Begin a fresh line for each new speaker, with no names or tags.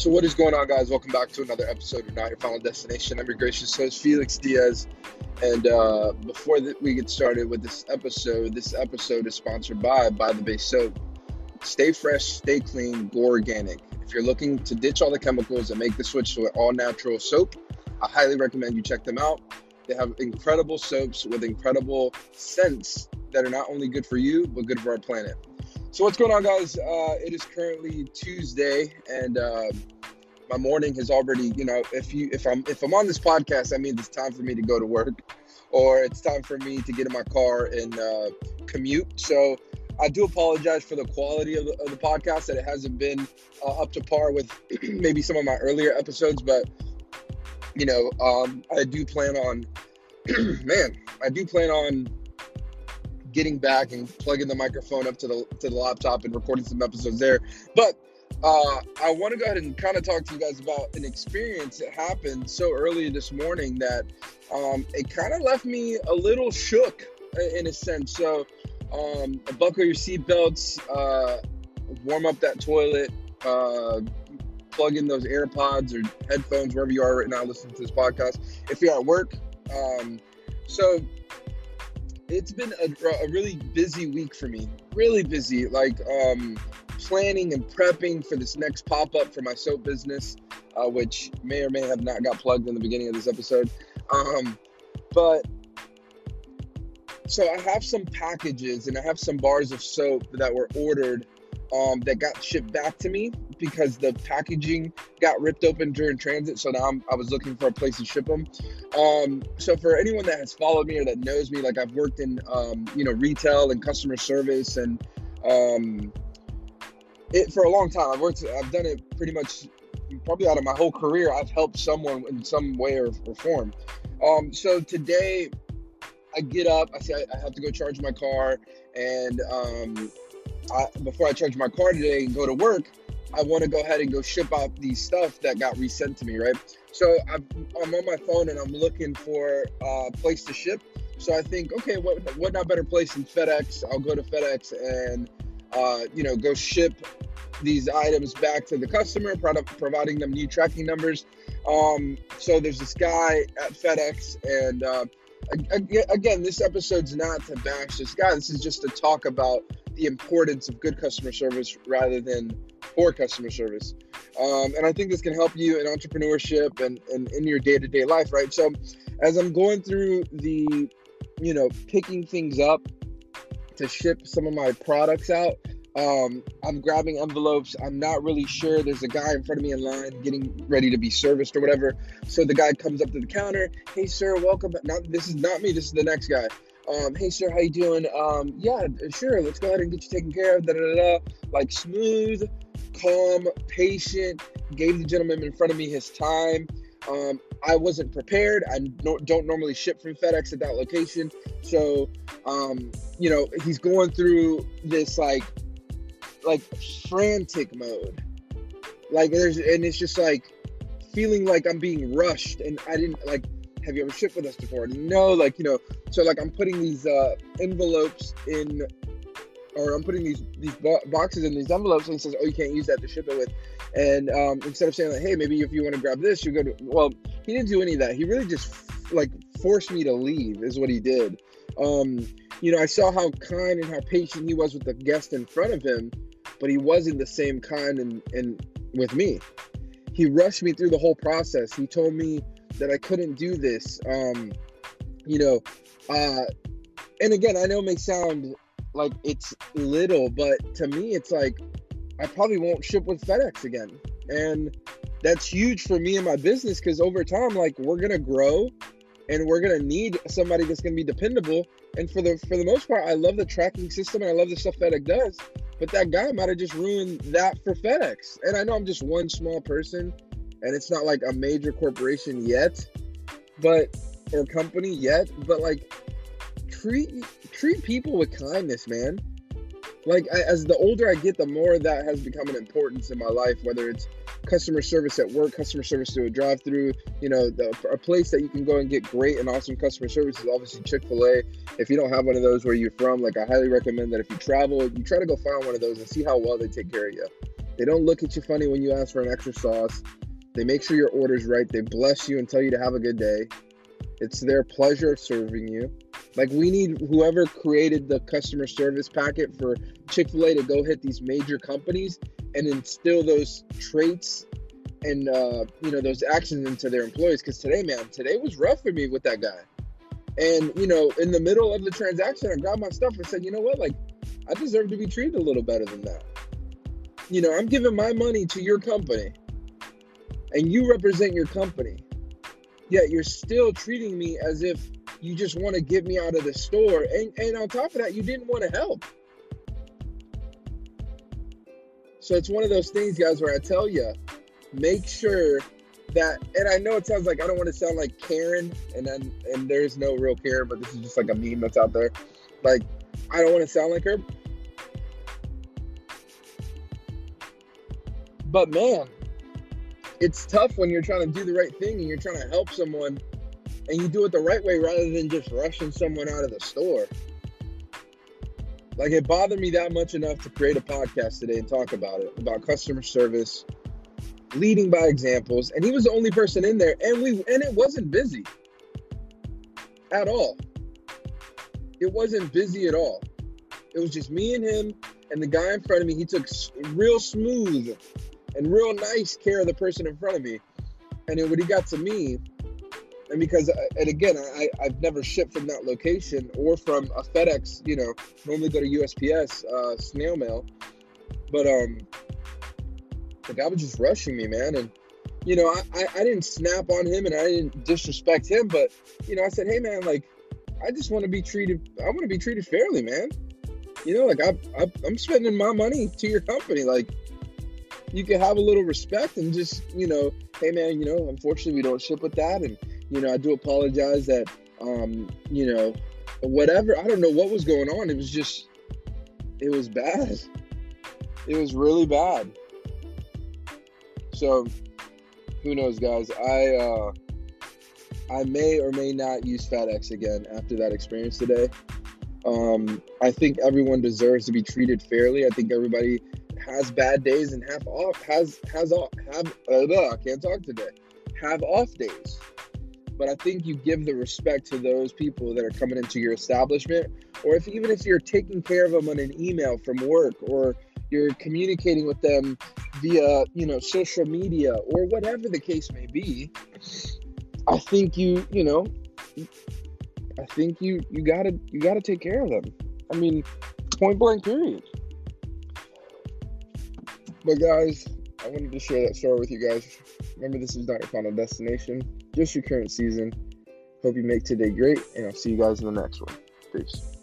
So, what is going on, guys? Welcome back to another episode of Not Your Final Destination. I'm your gracious host, Felix Diaz. And uh, before we get started with this episode, this episode is sponsored by By the Bay Soap. Stay fresh, stay clean, go organic. If you're looking to ditch all the chemicals and make the switch to an all natural soap, I highly recommend you check them out. They have incredible soaps with incredible scents that are not only good for you, but good for our planet. So what's going on, guys? Uh, it is currently Tuesday, and uh, my morning has already. You know, if you if I'm if I'm on this podcast, that means it's time for me to go to work, or it's time for me to get in my car and uh, commute. So I do apologize for the quality of the, of the podcast that it hasn't been uh, up to par with maybe some of my earlier episodes, but you know, um, I do plan on. man, I do plan on getting back and plugging the microphone up to the to the laptop and recording some episodes there. But uh, I want to go ahead and kind of talk to you guys about an experience that happened so early this morning that um, it kind of left me a little shook in a sense. So, um, buckle your seatbelts, uh, warm up that toilet, uh, plug in those AirPods or headphones wherever you are right now listening to this podcast. If you're at work, um, so it's been a, a, really busy week for me. Really busy, like um, planning and prepping for this next pop up for my soap business, uh, which may or may have not got plugged in the beginning of this episode. Um, but so I have some packages and I have some bars of soap that were ordered um, that got shipped back to me because the packaging got ripped open during transit. So now I'm, i was looking for a place to ship them. Um, so for anyone that has followed me or that knows me, like I've worked in um, you know retail and customer service and um, it for a long time. I've worked. I've done it pretty much probably out of my whole career. I've helped someone in some way or, or form. Um, so today I get up. I say I, have to go charge my car and um, I, before I charge my car today and go to work, I want to go ahead and go ship out these stuff that got resent to me, right? So I'm, I'm on my phone and I'm looking for a place to ship. So I think, okay, what what not better place than FedEx? I'll go to FedEx and uh, you know go ship these items back to the customer, providing them new tracking numbers. Um, so there's this guy at FedEx, and uh, again, this episode's not to bash this guy. This is just to talk about the importance of good customer service rather than poor customer service. Um, and I think this can help you in entrepreneurship and, and in your day to day life, right? So, as I'm going through the, you know, picking things up to ship some of my products out, um, I'm grabbing envelopes. I'm not really sure. There's a guy in front of me in line getting ready to be serviced or whatever. So the guy comes up to the counter. Hey, sir, welcome. Not this is not me. This is the next guy um, hey sir, how you doing? Um, yeah, sure, let's go ahead and get you taken care of. Da, da, da, Like smooth, calm, patient. Gave the gentleman in front of me his time. Um, I wasn't prepared. I no, don't normally ship from FedEx at that location, so um, you know he's going through this like like frantic mode. Like there's and it's just like feeling like I'm being rushed, and I didn't like have you ever shipped with us before? No, like, you know, so like I'm putting these uh, envelopes in, or I'm putting these these boxes in these envelopes, and he says, oh, you can't use that to ship it with. And um, instead of saying like, hey, maybe if you want to grab this, you go to. Well, he didn't do any of that. He really just like forced me to leave, is what he did. Um, you know, I saw how kind and how patient he was with the guest in front of him, but he wasn't the same kind and and with me. He rushed me through the whole process. He told me that I couldn't do this. Um, you know, uh, and again, I know it may sound like it's little, but to me, it's like I probably won't ship with FedEx again, and that's huge for me and my business because over time, like we're gonna grow, and we're gonna need somebody that's gonna be dependable. And for the for the most part, I love the tracking system and I love the stuff FedEx does. But that guy might have just ruined that for FedEx. And I know I'm just one small person and it's not like a major corporation yet, but or company yet, but like treat treat people with kindness, man. Like I, as the older I get, the more that has become an importance in my life. Whether it's customer service at work, customer service through a drive-through, you know, the, a place that you can go and get great and awesome customer service is obviously Chick Fil A. If you don't have one of those where you're from, like I highly recommend that if you travel, you try to go find one of those and see how well they take care of you They don't look at you funny when you ask for an extra sauce. They make sure your order's right. They bless you and tell you to have a good day. It's their pleasure serving you. Like we need whoever created the customer service packet for Chick-fil-A to go hit these major companies and instill those traits and uh, you know those actions into their employees. Because today, man, today was rough for me with that guy. And you know, in the middle of the transaction, I grabbed my stuff and said, you know what, like I deserve to be treated a little better than that. You know, I'm giving my money to your company, and you represent your company. Yet you're still treating me as if you just want to get me out of the store. And, and on top of that, you didn't want to help. So it's one of those things, guys, where I tell you, make sure that, and I know it sounds like I don't want to sound like Karen, and then and there's no real Karen, but this is just like a meme that's out there. Like, I don't want to sound like her. But man, it's tough when you're trying to do the right thing and you're trying to help someone and you do it the right way rather than just rushing someone out of the store. Like it bothered me that much enough to create a podcast today and talk about it about customer service, leading by examples. And he was the only person in there, and we and it wasn't busy at all. It wasn't busy at all. It was just me and him and the guy in front of me. He took real smooth and real nice care of the person in front of me. And then when he got to me, and because and again I, i've never shipped from that location or from a fedex you know normally go to usps uh, snail mail. But um the guy was just rushing me man. And you know I, I, I didn't snap on him and i didn't disrespect him but you know i said hey man like i just want to be treated i want to be treated fairly man. You know like I, I i'm spending my money to your company like you can have a little respect and just you know hey man you know unfortunately we don't ship with that and you know, I do apologize that, um, you know, whatever. I don't know what was going on. It was just, it was bad. It was really bad. So, who knows, guys? I, uh, I may or may not use FedEx again after that experience today. Um, I think everyone deserves to be treated fairly. I think everybody has bad days and have off has has off have uh, I can't talk today. Have off days but I think you give the respect to those people that are coming into your establishment, or if even if you're taking care of them on an email from work, or you're communicating with them via you know social media or whatever the case may be. I think you you know, I think you you gotta you gotta take care of them. I mean, point blank period. But guys, I wanted to share that story with you guys. Remember, this is not your final destination just your current season. Hope you make today great, and I'll see you guys in the next one. Peace.